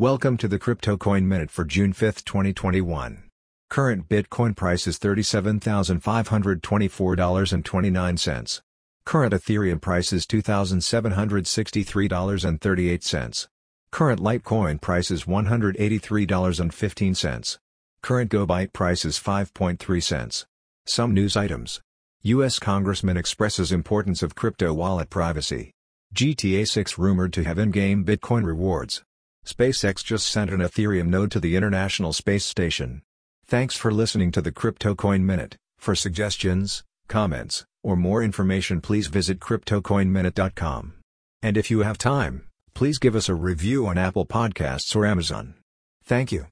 Welcome to the Crypto Coin Minute for June 5, 2021. Current Bitcoin price is $37,524.29. Current Ethereum price is $2,763.38. Current Litecoin price is $183.15. Current GoByte price is 5.3 cents. Some news items. U.S. Congressman expresses importance of crypto wallet privacy. GTA 6 rumored to have in-game Bitcoin rewards. SpaceX just sent an Ethereum node to the International Space Station. Thanks for listening to the Crypto Coin Minute. For suggestions, comments, or more information please visit CryptoCoinMinute.com. And if you have time, please give us a review on Apple Podcasts or Amazon. Thank you.